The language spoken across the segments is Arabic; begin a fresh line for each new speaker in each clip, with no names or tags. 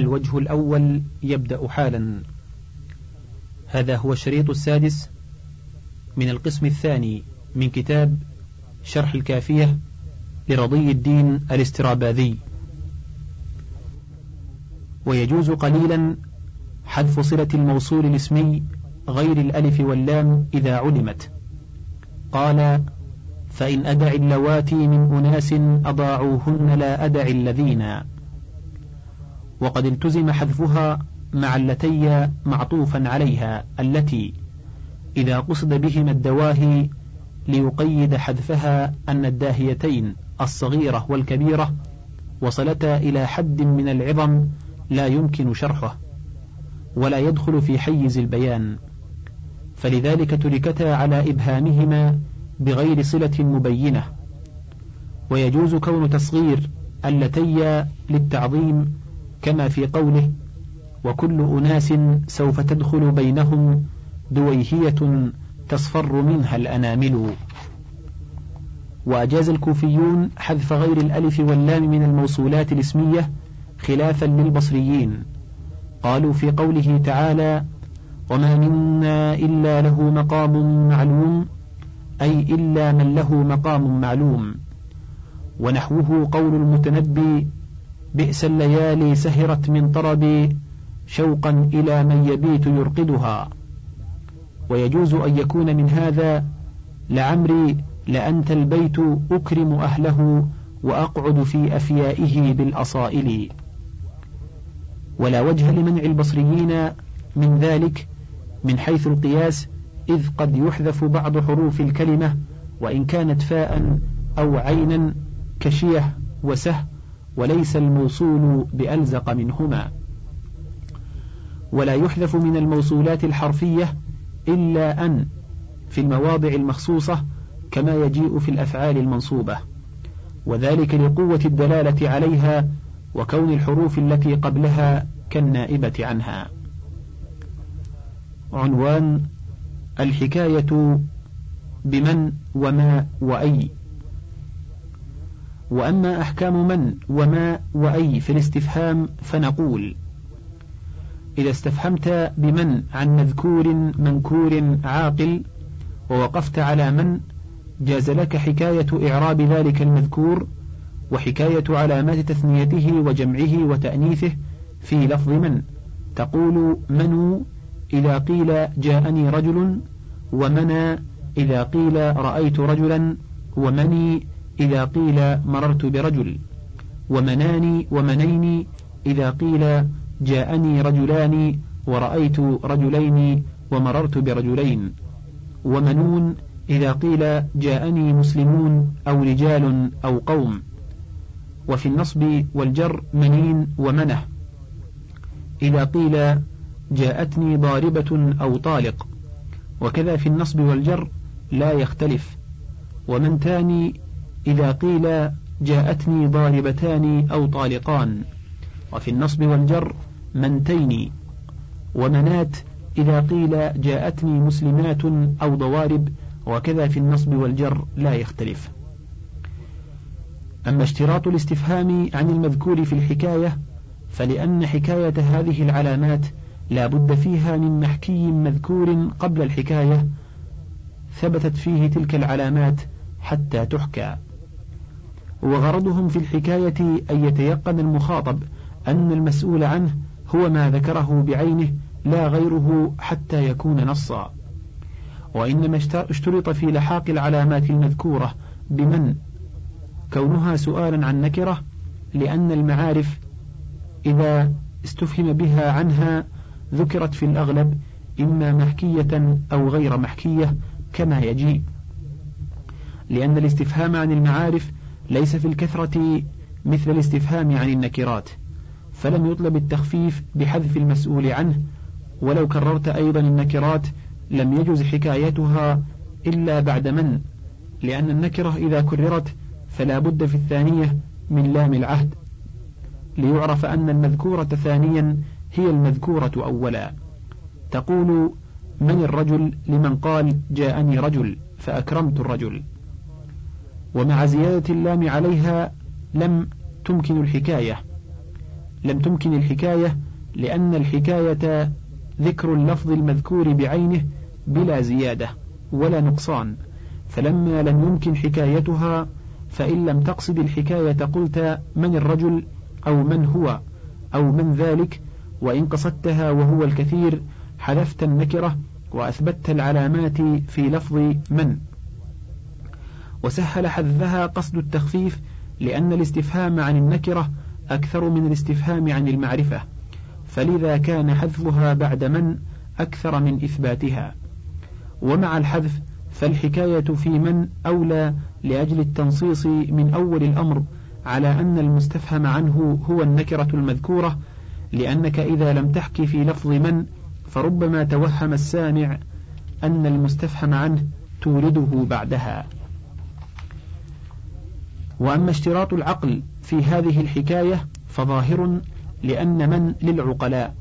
الوجه الأول يبدأ حالا. هذا هو الشريط السادس من القسم الثاني من كتاب شرح الكافية لرضي الدين الاستراباذي. ويجوز قليلا حذف صلة الموصول الاسمي غير الألف واللام إذا علمت. قال فإن أدع اللواتي من أناس أضاعوهن لا أدع الذين وقد التزم حذفها مع اللتي معطوفا عليها التي إذا قصد بهما الدواهي ليقيد حذفها أن الداهيتين الصغيرة والكبيرة وصلتا إلى حد من العظم لا يمكن شرحه ولا يدخل في حيز البيان. فلذلك تركتا على إبهامهما بغير صلة مبينة. ويجوز كون تصغير اللتي للتعظيم كما في قوله وكل أناس سوف تدخل بينهم دويهية تصفر منها الأنامل. وأجاز الكوفيون حذف غير الألف واللام من الموصولات الاسمية خلافا للبصريين. قالوا في قوله تعالى وما منا إلا له مقام معلوم أي إلا من له مقام معلوم. ونحوه قول المتنبي بئس الليالي سهرت من طربي شوقا إلى من يبيت يرقدها. ويجوز أن يكون من هذا لعمري لأنت البيت أكرم أهله وأقعد في أفيائه بالأصائل. ولا وجه لمنع البصريين من ذلك من حيث القياس إذ قد يحذف بعض حروف الكلمة وإن كانت فاء أو عينا كشيه وسه وليس الموصول بألزق منهما. ولا يحذف من الموصولات الحرفية إلا أن في المواضع المخصوصة كما يجيء في الأفعال المنصوبة. وذلك لقوة الدلالة عليها وكون الحروف التي قبلها كالنائبة عنها. عنوان الحكاية بمن وما وأي. وأما أحكام من وما وأي في الاستفهام فنقول إذا استفهمت بمن عن مذكور منكور عاقل ووقفت على من جاز لك حكاية إعراب ذلك المذكور وحكاية علامات تثنيته وجمعه وتأنيثه في لفظ من. تقول منو إذا قيل جاءني رجل ومنى إذا قيل رأيت رجلا ومني إذا قيل مررت برجل ومناني ومنيني إذا قيل جاءني رجلان ورأيت رجلين ومررت برجلين. ومنون إذا قيل جاءني مسلمون أو رجال أو قوم. وفي النصب والجر منين ومنه إذا قيل جاءتني ضاربة أو طالق. وكذا في النصب والجر لا يختلف. ومن تاني إذا قيل جاءتني ضاربتان أو طالقان. وفي النصب والجر منتين. ومنات إذا قيل جاءتني مسلمات أو ضوارب وكذا في النصب والجر لا يختلف. أما اشتراط الاستفهام عن المذكور في الحكاية فلأن حكاية هذه العلامات لا بد فيها من محكي مذكور قبل الحكاية ثبتت فيه تلك العلامات حتى تحكى. وغرضهم في الحكاية أن يتيقن المخاطب أن المسؤول عنه هو ما ذكره بعينه لا غيره حتى يكون نصا. وإنما اشترط في لحاق العلامات المذكورة بمن؟ كونها سؤالا عن نكرة لأن المعارف إذا استفهم بها عنها ذكرت في الأغلب إما محكية أو غير محكية كما يجيء لأن الاستفهام عن المعارف ليس في الكثرة مثل الاستفهام عن النكرات فلم يطلب التخفيف بحذف المسؤول عنه ولو كررت أيضا النكرات لم يجز حكايتها إلا بعد من؟ لأن النكرة إذا كررت فلا بد في الثانية من لام العهد. ليعرف أن المذكورة ثانيا هي المذكورة أولا. تقول من الرجل؟ لمن قال جاءني رجل فأكرمت الرجل. ومع زيادة اللام عليها لم تمكن الحكاية. لم تمكن الحكاية لأن الحكاية ذكر اللفظ المذكور بعينه بلا زيادة ولا نقصان. فلما لم يمكن حكايتها فإن لم تقصد الحكاية قلت من الرجل أو من هو أو من ذلك وإن قصدتها وهو الكثير حذفت النكرة وأثبتت العلامات في لفظ من. وسهل حذفها قصد التخفيف لأن الاستفهام عن النكرة أكثر من الاستفهام عن المعرفة فلذا كان حذفها بعد من أكثر من إثباتها. ومع الحذف فالحكاية في من أولى لأجل التنصيص من أول الأمر على أن المستفهم عنه هو النكرة المذكورة لأنك إذا لم تحكي في لفظ من فربما توهم السامع أن المستفهم عنه تورده بعدها. وأما اشتراط العقل في هذه الحكاية فظاهر لأن من للعقلاء.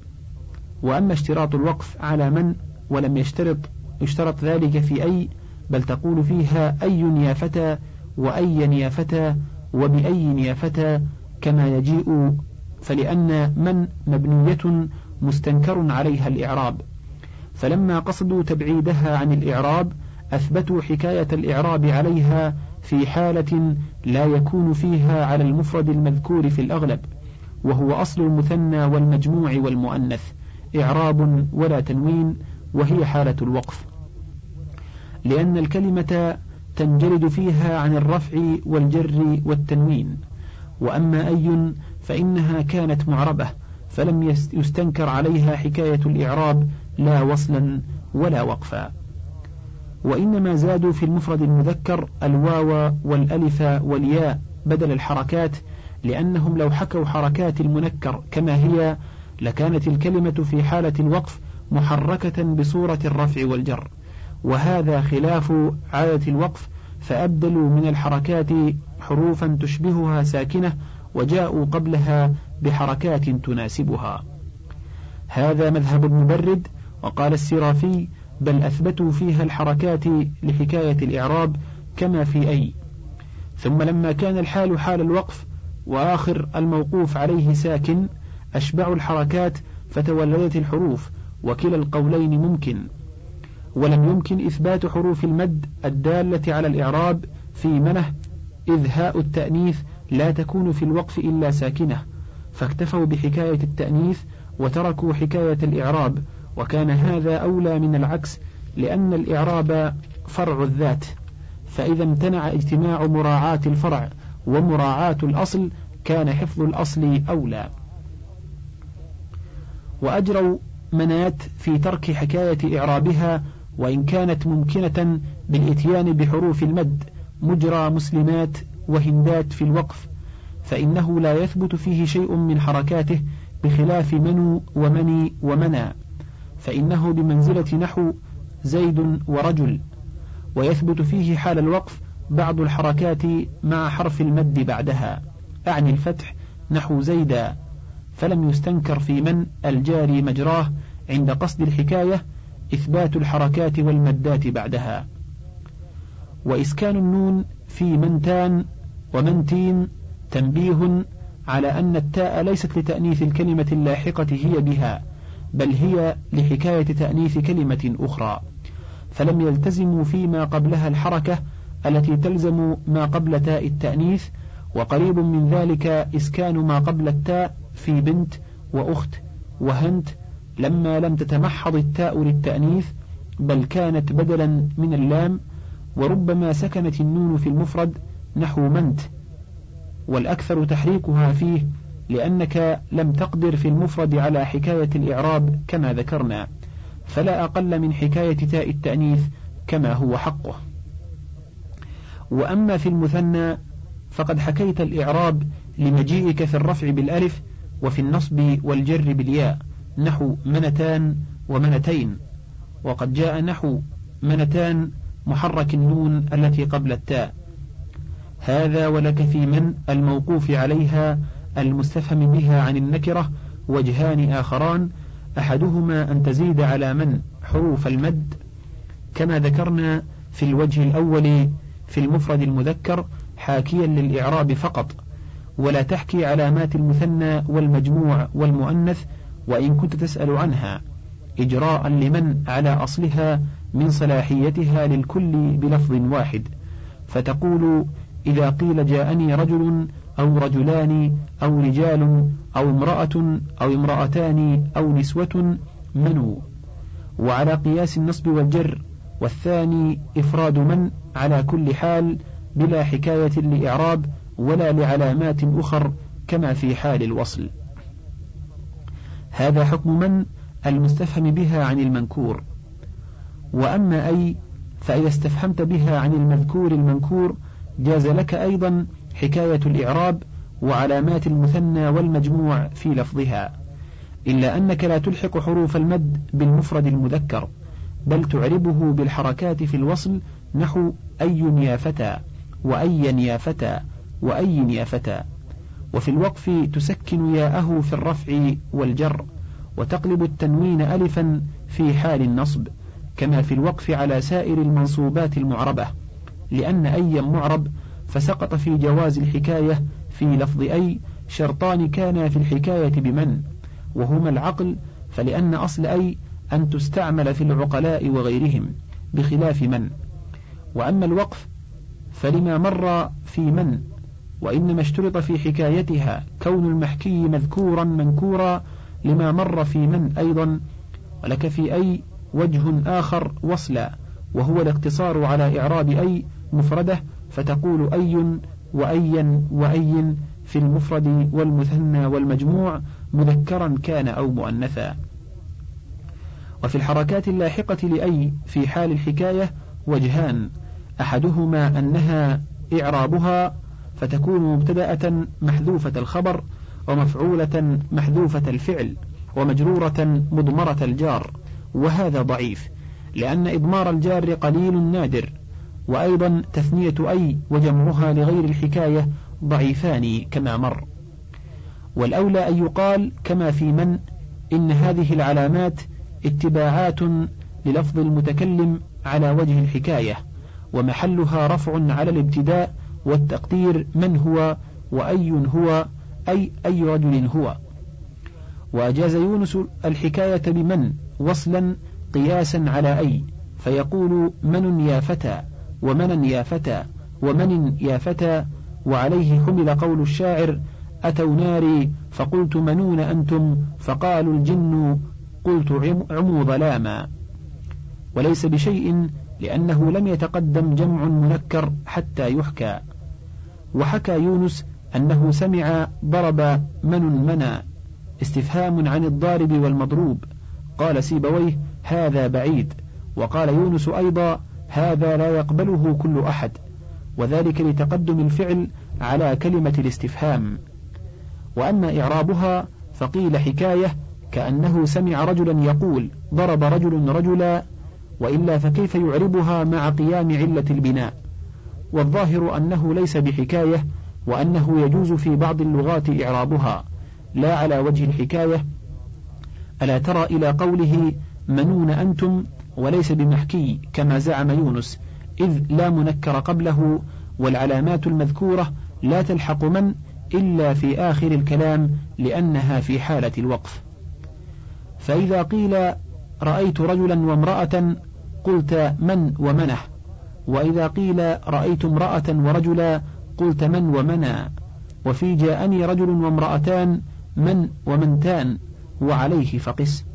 وأما اشتراط الوقف على من ولم يشترط يشترط ذلك في أي بل تقول فيها أي يا فتى وأي يا فتى وبأي يا فتى كما يجيء فلأن من مبنية مستنكر عليها الإعراب. فلما قصدوا تبعيدها عن الإعراب أثبتوا حكاية الإعراب عليها في حالة لا يكون فيها على المفرد المذكور في الأغلب وهو أصل المثنى والمجموع والمؤنث إعراب ولا تنوين وهي حالة الوقف. لأن الكلمة تنجرد فيها عن الرفع والجر والتنوين وأما أي فإنها كانت معربة فلم يستنكر عليها حكاية الإعراب لا وصلا ولا وقفا. وإنما زادوا في المفرد المذكر الواو والألف والياء بدل الحركات لأنهم لو حكوا حركات المنكر كما هي لكانت الكلمة في حالة الوقف محركة بصورة الرفع والجر. وهذا خلاف عادة الوقف فأبدلوا من الحركات حروفا تشبهها ساكنة وجاءوا قبلها بحركات تناسبها. هذا مذهب المبرد وقال السرافي بل أثبتوا فيها الحركات لحكاية الإعراب كما في أي. ثم لما كان الحال حال الوقف وآخر الموقوف عليه ساكن أشبعوا الحركات فتولدت الحروف وكلا القولين ممكن. ولم يمكن إثبات حروف المد الدالة على الإعراب في منه إذ هاء التأنيث لا تكون في الوقف إلا ساكنة فاكتفوا بحكاية التأنيث وتركوا حكاية الإعراب وكان هذا أولى من العكس لأن الإعراب فرع الذات فإذا امتنع اجتماع مراعاة الفرع ومراعاة الأصل كان حفظ الأصل أولى. وأجروا منات في ترك حكاية إعرابها وإن كانت ممكنة بالإتيان بحروف المد مجرى مسلمات وهندات في الوقف فإنه لا يثبت فيه شيء من حركاته بخلاف منو ومني ومنى. فإنه بمنزلة نحو زيد ورجل ويثبت فيه حال الوقف بعض الحركات مع حرف المد بعدها أعني الفتح نحو زيدا فلم يستنكر في من الجاري مجراه عند قصد الحكاية إثبات الحركات والمدات بعدها. وإسكان النون في منتان ومنتين تنبيه على أن التاء ليست لتأنيث الكلمة اللاحقة هي بها بل هي لحكاية تأنيث كلمة أخرى. فلم يلتزموا فيما قبلها الحركة التي تلزم ما قبل تاء التأنيث وقريب من ذلك إسكان ما قبل التاء في بنت وأخت وهنت لما لم تتمحض التاء للتأنيث بل كانت بدلا من اللام وربما سكنت النون في المفرد نحو منت. والأكثر تحريكها فيه لأنك لم تقدر في المفرد على حكاية الإعراب كما ذكرنا فلا أقل من حكاية تاء التأنيث كما هو حقه. وأما في المثنى فقد حكيت الإعراب لمجيئك في الرفع بالألف وفي النصب والجر بالياء نحو منتان ومنتين وقد جاء نحو منتان محرك النون التي قبل التاء. هذا ولك في من الموقوف عليها المستفهم بها عن النكرة وجهان آخران أحدهما أن تزيد على من حروف المد كما ذكرنا في الوجه الأول في المفرد المذكر حاكيا للإعراب فقط ولا تحكي علامات المثنى والمجموع والمؤنث وإن كنت تسأل عنها إجراء لمن على أصلها من صلاحيتها للكل بلفظ واحد فتقول إذا قيل جاءني رجل أو رجلان أو رجال أو امرأة أو امرأتان أو نسوة منوا وعلى قياس النصب والجر والثاني إفراد من على كل حال بلا حكاية لإعراب ولا لعلامات أخر كما في حال الوصل. هذا حكم من؟ المستفهم بها عن المنكور. وأما أي فإذا استفهمت بها عن المذكور المنكور جاز لك أيضا حكاية الإعراب وعلامات المثنى والمجموع في لفظها إلا أنك لا تلحق حروف المد بالمفرد المذكر بل تعربه بالحركات في الوصل نحو أي يا فتى وأيا يا فتى وأي يا فتى وفي الوقف تسكن ياءه في الرفع والجر وتقلب التنوين ألفا في حال النصب كما في الوقف على سائر المنصوبات المعربة لأن أي معرب فسقط في جواز الحكاية في لفظ أي شرطان كانا في الحكاية بمن وهما العقل فلأن أصل أي أن تستعمل في العقلاء وغيرهم بخلاف من. وأما الوقف فلما مر في من وإنما اشترط في حكايتها كون المحكي مذكورا منكورا لما مر في من أيضا ولك في أي وجه آخر وصلا وهو الاقتصار على إعراب أي مفردة فتقول أي وأيا وأي في المفرد والمثنى والمجموع مذكرا كان أو مؤنثا. وفي الحركات اللاحقة لأي في حال الحكاية وجهان أحدهما أنها إعرابها فتكون مبتدأة محذوفة الخبر ومفعولة محذوفة الفعل ومجرورة مضمرة الجار وهذا ضعيف لأن إضمار الجار قليل نادر وأيضا تثنية أي وجمعها لغير الحكاية ضعيفان كما مر. والأولى أن يقال كما في من إن هذه العلامات اتباعات للفظ المتكلم على وجه الحكاية ومحلها رفع على الابتداء والتقدير من هو وأي هو أي أي رجل هو. وأجاز يونس الحكاية بمن وصلا قياسا على أي فيقول من يا فتى. ومن يا فتى ومن يا فتى وعليه حمل قول الشاعر أتوا ناري فقلت منون أنتم؟ فقالوا الجن قلت عمو ظلاما. وليس بشيء لأنه لم يتقدم جمع منكر حتى يحكى. وحكى يونس أنه سمع ضرب من منا استفهام عن الضارب والمضروب. قال سيبويه هذا بعيد. وقال يونس أيضا هذا لا يقبله كل أحد وذلك لتقدم الفعل على كلمة الاستفهام. وأما إعرابها فقيل حكاية كأنه سمع رجلا يقول ضرب رجل رجلا وإلا فكيف يعربها مع قيام علة البناء؟ والظاهر أنه ليس بحكاية وأنه يجوز في بعض اللغات إعرابها. لا على وجه الحكاية ألا ترى إلى قوله منون أنتم؟ وليس بمحكي كما زعم يونس إذ لا منكر قبله والعلامات المذكورة لا تلحق من إلا في آخر الكلام لأنها في حالة الوقف. فإذا قيل رأيت رجلا وامرأة قلت من ومنه وإذا قيل رأيت امرأة ورجلا قلت من ومنى وفي جاءني رجل وامرأتان من ومنتان وعليه فقس.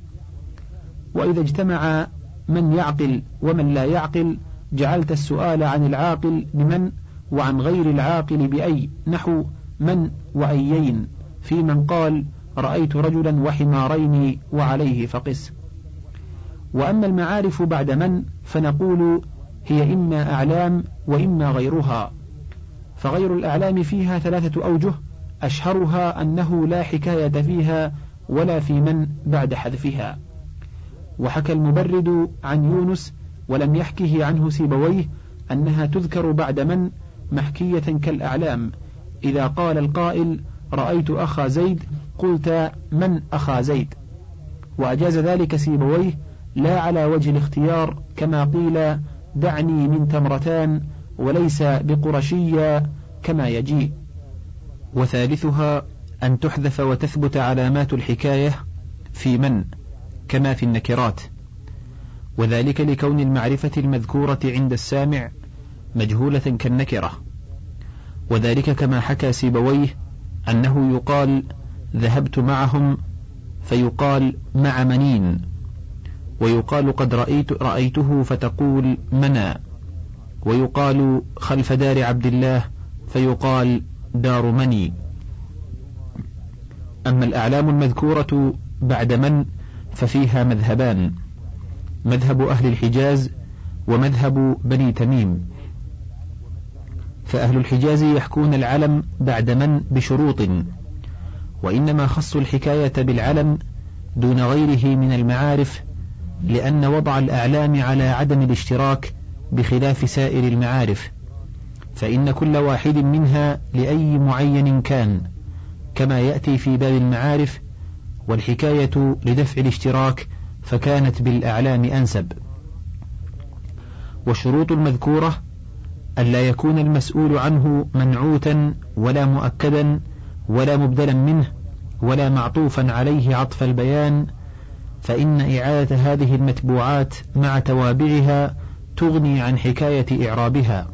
وإذا اجتمع من يعقل ومن لا يعقل جعلت السؤال عن العاقل بمن وعن غير العاقل بأي نحو من وأيين؟ في من قال رأيت رجلا وحمارين وعليه فقس. وأما المعارف بعد من فنقول هي إما أعلام وإما غيرها. فغير الأعلام فيها ثلاثة أوجه أشهرها أنه لا حكاية فيها ولا في من بعد حذفها. وحكى المبرد عن يونس ولم يحكه عنه سيبويه أنها تذكر بعد من محكية كالأعلام إذا قال القائل رأيت أخا زيد قلت من أخا زيد؟ وأجاز ذلك سيبويه لا على وجه الاختيار كما قيل دعني من تمرتان وليس بقرشيا كما يجيء. وثالثها أن تحذف وتثبت علامات الحكاية في من؟ كما في النكرات. وذلك لكون المعرفة المذكورة عند السامع مجهولة كالنكرة. وذلك كما حكى سيبويه أنه يقال ذهبت معهم فيقال مع منين. ويقال قد رأيت رأيته فتقول منى ويقال خلف دار عبد الله فيقال دار مني. أما الأعلام المذكورة بعد من ففيها مذهبان مذهب أهل الحجاز ومذهب بني تميم. فأهل الحجاز يحكون العلم بعد من؟ بشروط. وإنما خصوا الحكاية بالعلم دون غيره من المعارف لأن وضع الأعلام على عدم الاشتراك بخلاف سائر المعارف. فإن كل واحد منها لأي معين كان كما يأتي في باب المعارف والحكاية لدفع الاشتراك فكانت بالأعلام أنسب. والشروط المذكورة ألا يكون المسؤول عنه منعوتا ولا مؤكدا ولا مبدلا منه ولا معطوفا عليه عطف البيان فإن إعادة هذه المتبوعات مع توابعها تغني عن حكاية إعرابها.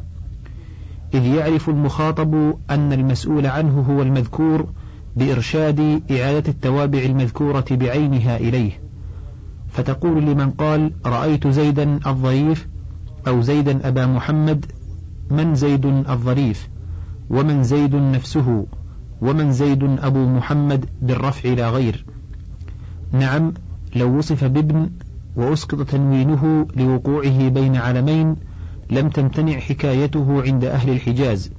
إذ يعرف المخاطب أن المسؤول عنه هو المذكور بإرشاد إعادة التوابع المذكورة بعينها إليه. فتقول لمن قال رأيت زيدا الظريف أو زيدا أبا محمد من زيد الظريف؟ ومن زيد نفسه؟ ومن زيد أبو محمد بالرفع لا غير. نعم لو وصف بابن وأسقط تنوينه لوقوعه بين علمين لم تمتنع حكايته عند أهل الحجاز.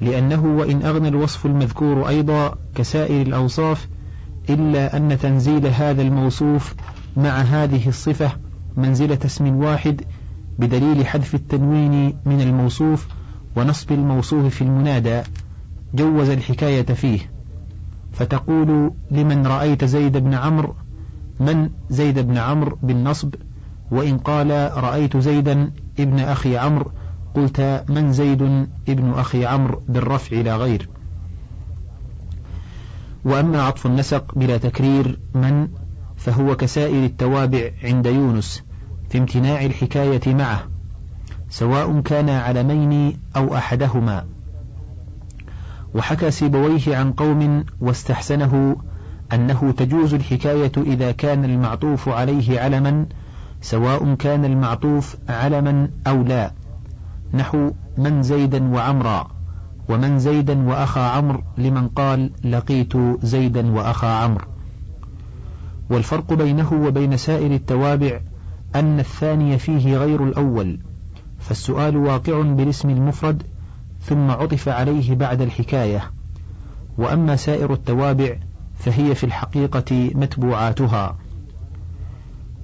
لأنه وإن أغنى الوصف المذكور أيضا كسائر الأوصاف إلا أن تنزيل هذا الموصوف مع هذه الصفة منزلة اسم واحد بدليل حذف التنوين من الموصوف ونصب الموصوف في المنادى جوز الحكاية فيه. فتقول لمن رأيت زيد بن عمرو؟ من زيد بن عمرو بالنصب؟ وإن قال رأيت زيدا ابن أخي عمرو. قلت من زيد ابن أخي عمرو بالرفع لا غير. وأما عطف النسق بلا تكرير من فهو كسائر التوابع عند يونس في امتناع الحكاية معه سواء كان علمين أو أحدهما. وحكى سيبويه عن قوم واستحسنه أنه تجوز الحكاية إذا كان المعطوف عليه علما سواء كان المعطوف علما أو لا. نحو من زيدا وعمرا ومن زيدا وأخا عمرو لمن قال لقيت زيدا وأخا عمرو. والفرق بينه وبين سائر التوابع أن الثاني فيه غير الأول فالسؤال واقع بالاسم المفرد ثم عطف عليه بعد الحكاية. وأما سائر التوابع فهي في الحقيقة متبوعاتها.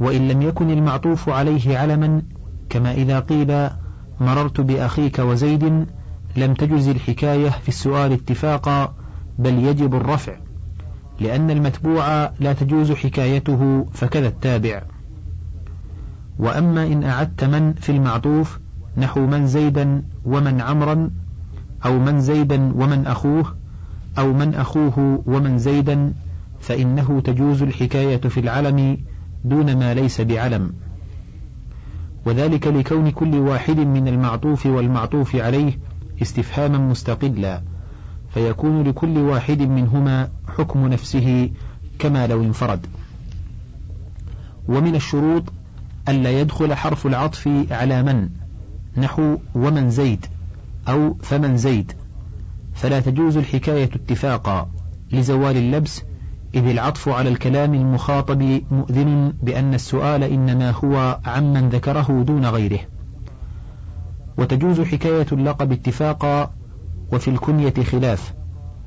وإن لم يكن المعطوف عليه علما كما إذا قيل مررت بأخيك وزيد لم تجز الحكاية في السؤال اتفاقا بل يجب الرفع لأن المتبوع لا تجوز حكايته فكذا التابع. وأما إن أعدت من في المعطوف نحو من زيدا ومن عمرا أو من زيدا ومن أخوه أو من أخوه ومن زيدا فإنه تجوز الحكاية في العلم دون ما ليس بعلم. وذلك لكون كل واحد من المعطوف والمعطوف عليه استفهاما مستقلا فيكون لكل واحد منهما حكم نفسه كما لو انفرد. ومن الشروط ألا يدخل حرف العطف على من نحو ومن زيد أو فمن زيد. فلا تجوز الحكاية اتفاقا لزوال اللبس إذ العطف على الكلام المخاطب مؤذن بأن السؤال إنما هو عمن ذكره دون غيره. وتجوز حكاية اللقب اتفاقا وفي الكنية خلاف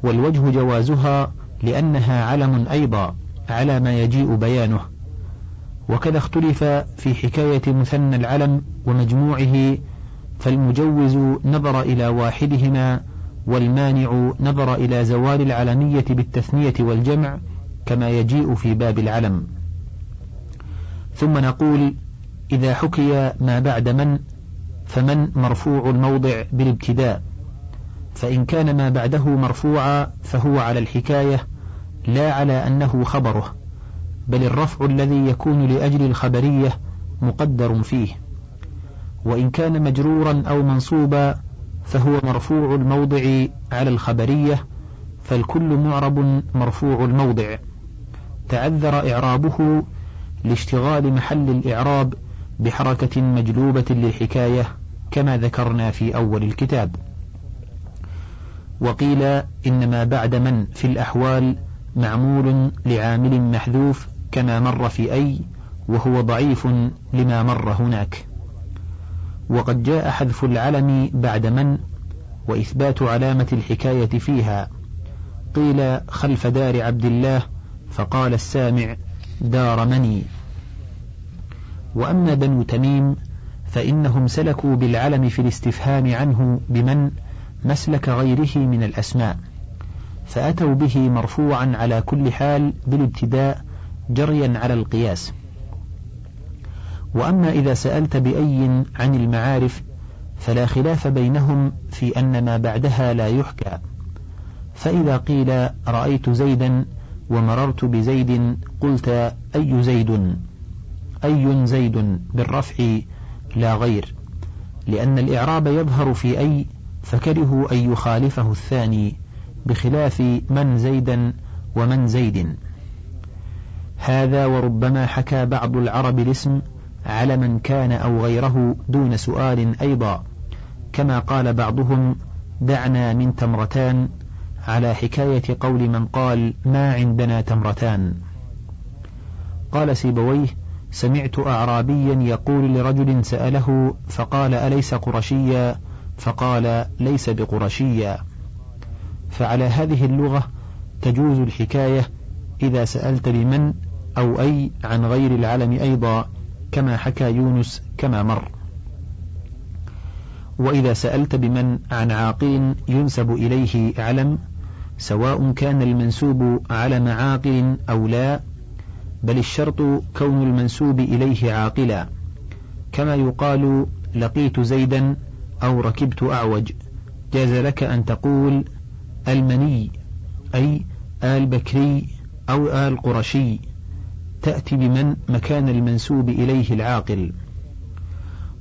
والوجه جوازها لأنها علم أيضا على ما يجيء بيانه. وكذا اختلف في حكاية مثنى العلم ومجموعه فالمجوز نظر إلى واحدهما والمانع نظر إلى زوال العلمية بالتثنية والجمع كما يجيء في باب العلم. ثم نقول إذا حكي ما بعد من فمن مرفوع الموضع بالابتداء. فإن كان ما بعده مرفوعا فهو على الحكاية لا على أنه خبره بل الرفع الذي يكون لأجل الخبرية مقدر فيه. وإن كان مجرورا أو منصوبا فهو مرفوع الموضع على الخبرية فالكل معرب مرفوع الموضع. تعذر إعرابه لاشتغال محل الإعراب بحركة مجلوبة للحكاية كما ذكرنا في أول الكتاب. وقيل إنما بعد من في الأحوال معمول لعامل محذوف كما مر في أي وهو ضعيف لما مر هناك. وقد جاء حذف العلم بعد من وإثبات علامة الحكاية فيها. قيل خلف دار عبد الله فقال السامع دار مني. وأما بنو تميم فإنهم سلكوا بالعلم في الاستفهام عنه بمن مسلك غيره من الأسماء فأتوا به مرفوعا على كل حال بالابتداء جريا على القياس. وأما إذا سألت بأي عن المعارف فلا خلاف بينهم في أن ما بعدها لا يحكى. فإذا قيل رأيت زيدا ومررت بزيد قلت أي زيد؟ أي زيد بالرفع لا غير لأن الإعراب يظهر في أي فكرهوا أن يخالفه الثاني بخلاف من زيدا ومن زيد. هذا وربما حكى بعض العرب الاسم على من كان أو غيره دون سؤال أيضا كما قال بعضهم دعنا من تمرتان على حكاية قول من قال ما عندنا تمرتان. قال سيبويه سمعت أعرابيا يقول لرجل سأله فقال أليس قرشيا؟ فقال ليس بقرشيا. فعلى هذه اللغة تجوز الحكاية إذا سألت بمن أو أي عن غير العلم أيضا كما حكى يونس كما مر. وإذا سألت بمن عن عاقل ينسب إليه علم سواء كان المنسوب علم عاقل أو لا بل الشرط كون المنسوب إليه عاقلا. كما يقال لقيت زيدا أو ركبت أعوج. جاز لك أن تقول المني أي آل بكري أو آل قرشي تأتي بمن مكان المنسوب إليه العاقل.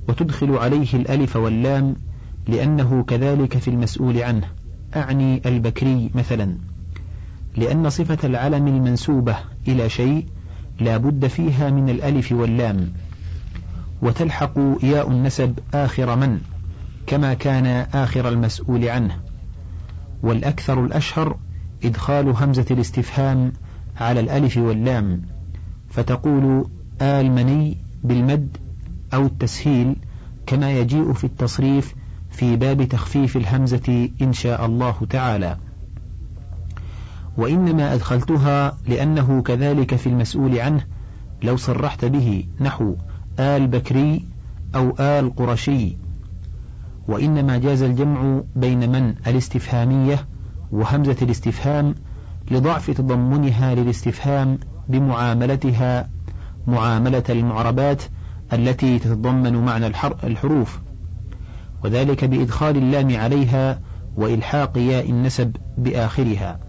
وتدخل عليه الألف واللام لأنه كذلك في المسؤول عنه. أعني البكري مثلا لأن صفة العلم المنسوبة إلى شيء لا بد فيها من الألف واللام وتلحق ياء النسب آخر من كما كان آخر المسؤول عنه. والأكثر الأشهر إدخال همزة الاستفهام على الألف واللام فتقول آل مني بالمد أو التسهيل كما يجيء في التصريف في باب تخفيف الهمزة إن شاء الله تعالى. وإنما أدخلتها لأنه كذلك في المسؤول عنه لو صرحت به نحو آل بكري أو آل قرشي. وإنما جاز الجمع بين من؟ الاستفهامية وهمزة الاستفهام لضعف تضمنها للاستفهام بمعاملتها معاملة المعربات التي تتضمن معنى الحروف. وذلك بإدخال اللام عليها وإلحاق ياء النسب بآخرها.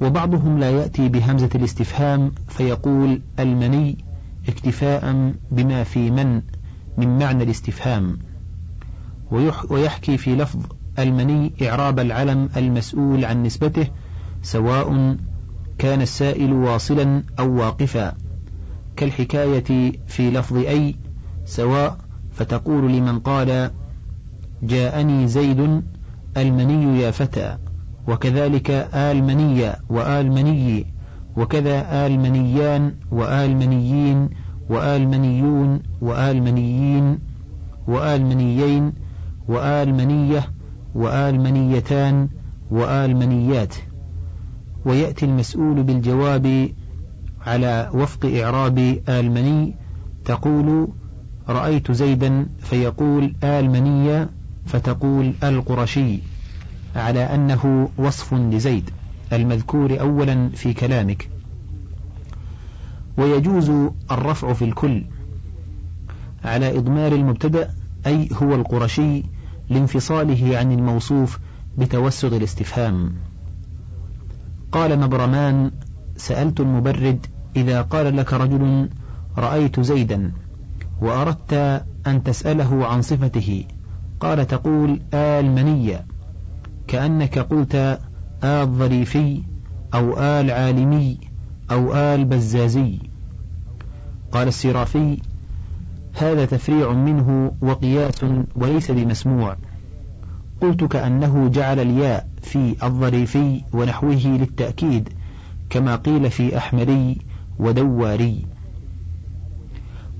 وبعضهم لا يأتي بهمزة الاستفهام فيقول المني اكتفاء بما في من من معنى الاستفهام. ويحكي في لفظ المني إعراب العلم المسؤول عن نسبته سواء كان السائل واصلا أو واقفا. كالحكاية في لفظ أي سواء فتقول لمن قال جاءني زيد المني يا فتى وكذلك آل مني وآل مني وكذا آل منيان وآل منيين وآل منيون وآل منيين وآل منيين وآل منية وآل منيتان وآل منيات. ويأتي المسؤول بالجواب على وفق إعراب آل مني تقول رأيت زيدا فيقول آل منية فتقول القرشي على أنه وصف لزيد المذكور أولا في كلامك. ويجوز الرفع في الكل على إضمار المبتدأ أي هو القرشي لانفصاله عن الموصوف بتوسط الاستفهام. قال مبرمان سألت المبرد إذا قال لك رجل رأيت زيدا وأردت أن تسأله عن صفته. قال تقول آل منية. كأنك قلت آل ظريفي أو آل عالمي أو آل بزازي. قال السرافي هذا تفريع منه وقياس وليس بمسموع. قلت كأنه جعل الياء في الظريفي ونحوه للتأكيد كما قيل في أحمري ودواري.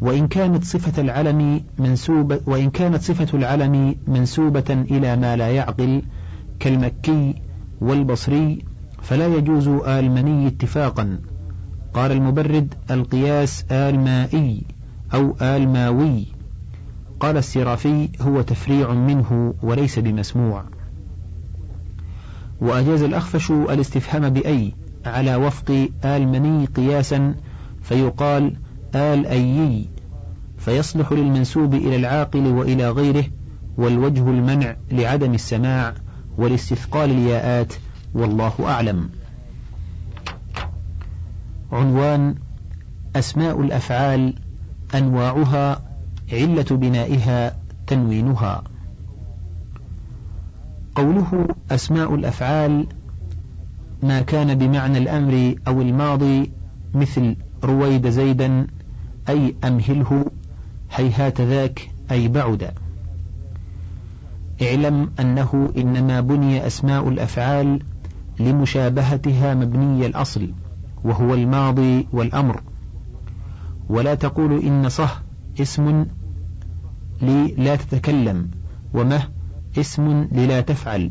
وإن كانت صفة العلم منسوبة وإن كانت صفة العلم منسوبة إلى ما لا يعقل كالمكي والبصري فلا يجوز آلمني اتفاقا. قال المبرد القياس آلمائي أو آلماوي. قال السرافي هو تفريع منه وليس بمسموع. وأجاز الأخفش الاستفهام بأي على وفق آلمني قياسا فيقال آل أيي فيصلح للمنسوب إلى العاقل وإلى غيره والوجه المنع لعدم السماع ولاستثقال الياءات والله أعلم. عنوان أسماء الأفعال أنواعها علة بنائها تنوينها. قوله أسماء الأفعال ما كان بمعنى الأمر أو الماضي مثل رويد زيدا أي أمهله هيهات ذاك أي بعد. اعلم أنه إنما بني أسماء الأفعال لمشابهتها مبني الأصل وهو الماضي والأمر. ولا تقول إن صه اسم لي لا تتكلم ومه اسم للا تفعل.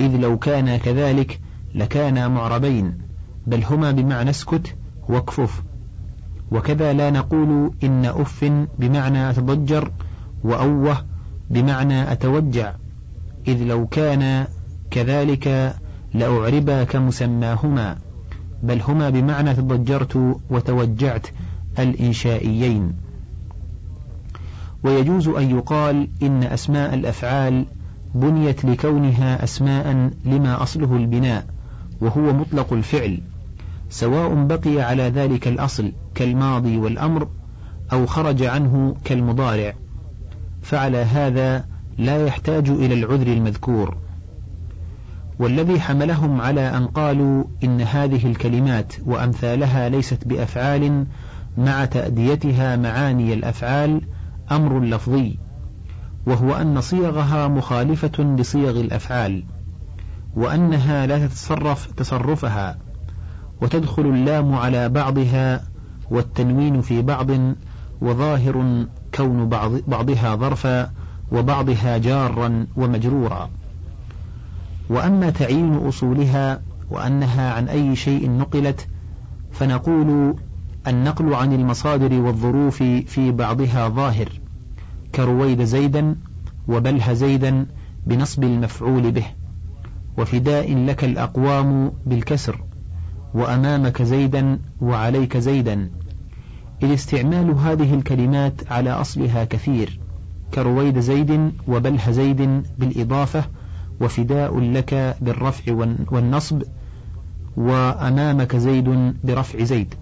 إذ لو كان كذلك لكانا معربين بل هما بمعنى اسكت واكفف وكذا لا نقول إن أف بمعنى أتضجر وأوه بمعنى أتوجع إذ لو كان كذلك لأعربا كمسماهما بل هما بمعنى تضجرت وتوجعت الإنشائيين. ويجوز أن يقال إن أسماء الأفعال بنيت لكونها أسماء لما أصله البناء وهو مطلق الفعل سواء بقي على ذلك الأصل. كالماضي والأمر أو خرج عنه كالمضارع. فعلى هذا لا يحتاج إلى العذر المذكور. والذي حملهم على أن قالوا إن هذه الكلمات وأمثالها ليست بأفعال مع تأديتها معاني الأفعال أمر لفظي وهو أن صيغها مخالفة لصيغ الأفعال وأنها لا تتصرف تصرفها وتدخل اللام على بعضها والتنوين في بعض وظاهر كون بعض بعضها ظرفا وبعضها جارا ومجرورا. وأما تعيين أصولها وأنها عن أي شيء نقلت فنقول النقل عن المصادر والظروف في بعضها ظاهر كرويد زيدا وبله زيدا بنصب المفعول به وفداء لك الأقوام بالكسر. وأمامك زيدا وعليك زيدا. إذ استعمال هذه الكلمات على أصلها كثير كرويد زيد وبله زيد بالإضافة وفداء لك بالرفع والنصب وأمامك زيد برفع زيد.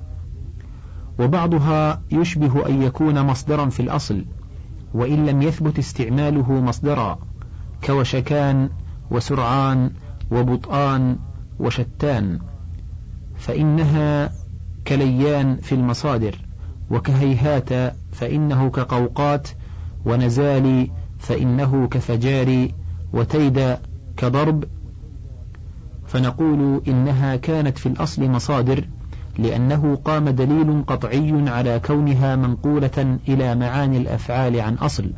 وبعضها يشبه أن يكون مصدرا في الأصل وإن لم يثبت استعماله مصدرا كوشكان وسرعان وبطآن وشتان. فإنها كليان في المصادر وكهيهات فإنه كقوقات ونزالي فإنه كفجاري وتيد كضرب. فنقول إنها كانت في الأصل مصادر لأنه قام دليل قطعي على كونها منقولة إلى معاني الأفعال عن أصل.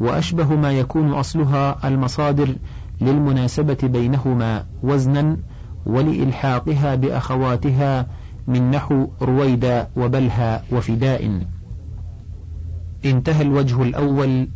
وأشبه ما يكون أصلها المصادر للمناسبة بينهما وزنا ولإلحاقها بأخواتها من نحو رويدا وبلها وفداء. انتهى الوجه الأول.